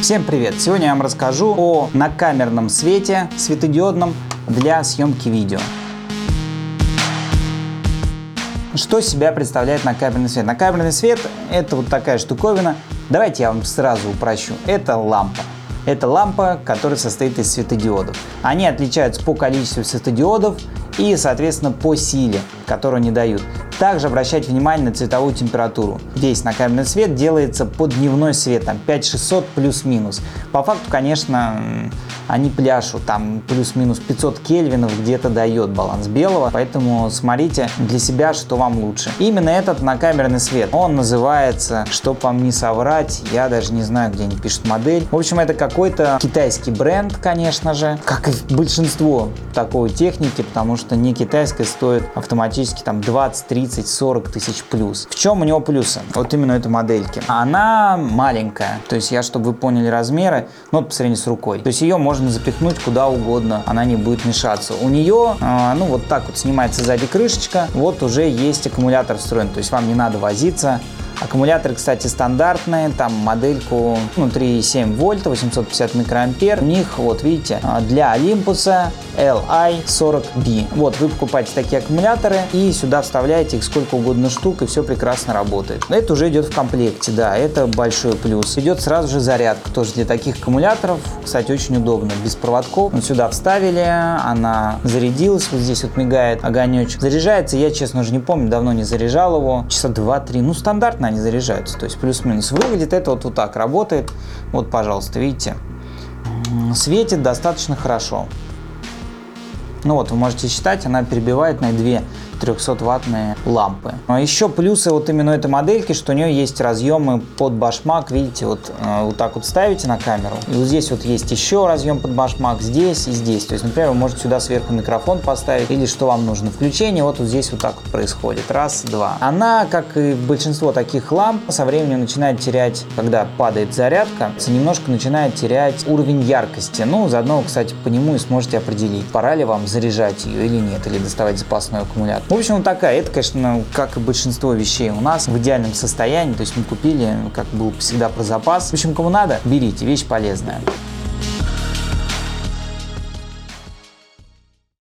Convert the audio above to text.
Всем привет! Сегодня я вам расскажу о накамерном свете светодиодном для съемки видео. Что себя представляет накабельный свет? Накабельный свет это вот такая штуковина. Давайте я вам сразу упрощу. Это лампа. Это лампа, которая состоит из светодиодов. Они отличаются по количеству светодиодов и, соответственно, по силе, которую они дают. Также обращайте внимание на цветовую температуру. Весь накабельный свет делается под дневной свет, там 5600 плюс-минус. По факту, конечно, они пляшут, там плюс-минус 500 кельвинов где-то дает баланс белого, поэтому смотрите для себя, что вам лучше. Именно этот накамерный свет, он называется, чтоб вам не соврать, я даже не знаю, где они пишут модель. В общем, это какой-то китайский бренд, конечно же, как и большинство такой техники, потому что не китайская стоит автоматически там 20-30 30-40 тысяч плюс. В чем у него плюсы? Вот именно этой модельки. Она маленькая, то есть я, чтобы вы поняли размеры, ну по сравнению с рукой. То есть ее можно запихнуть куда угодно, она не будет мешаться. У нее, э, ну вот так вот снимается сзади крышечка, вот уже есть аккумулятор встроен, то есть вам не надо возиться, Аккумуляторы, кстати, стандартные, там модельку ну, 3,7 вольта, 850 микроампер. У них, вот видите, а, для Olympus LI40B. Вот, вы покупаете такие аккумуляторы и сюда вставляете их сколько угодно штук, и все прекрасно работает. Это уже идет в комплекте, да, это большой плюс. Идет сразу же зарядка, тоже для таких аккумуляторов, кстати, очень удобно, без проводков. Вот сюда вставили, она зарядилась, вот здесь вот мигает огонечек. Заряжается, я, честно, уже не помню, давно не заряжал его, часа 2-3, ну, стандартно они заряжаются, то есть плюс-минус. Выглядит это вот, вот так, работает, вот, пожалуйста, видите, светит достаточно хорошо. Ну вот, вы можете считать, она перебивает на 2 300-ваттные лампы. А еще плюсы вот именно этой модельки, что у нее есть разъемы под башмак, видите, вот, э, вот так вот ставите на камеру, и вот здесь вот есть еще разъем под башмак, здесь и здесь. То есть, например, вы можете сюда сверху микрофон поставить, или что вам нужно, включение, вот, вот здесь вот так вот происходит. Раз, два. Она, как и большинство таких ламп, со временем начинает терять, когда падает зарядка, немножко начинает терять уровень яркости. Ну, заодно, кстати, по нему и сможете определить, пора ли вам заряжать ее или нет, или доставать запасной аккумулятор. В общем, вот такая. Это, конечно, как и большинство вещей у нас в идеальном состоянии. То есть мы купили, как был всегда про запас. В общем, кому надо, берите. Вещь полезная.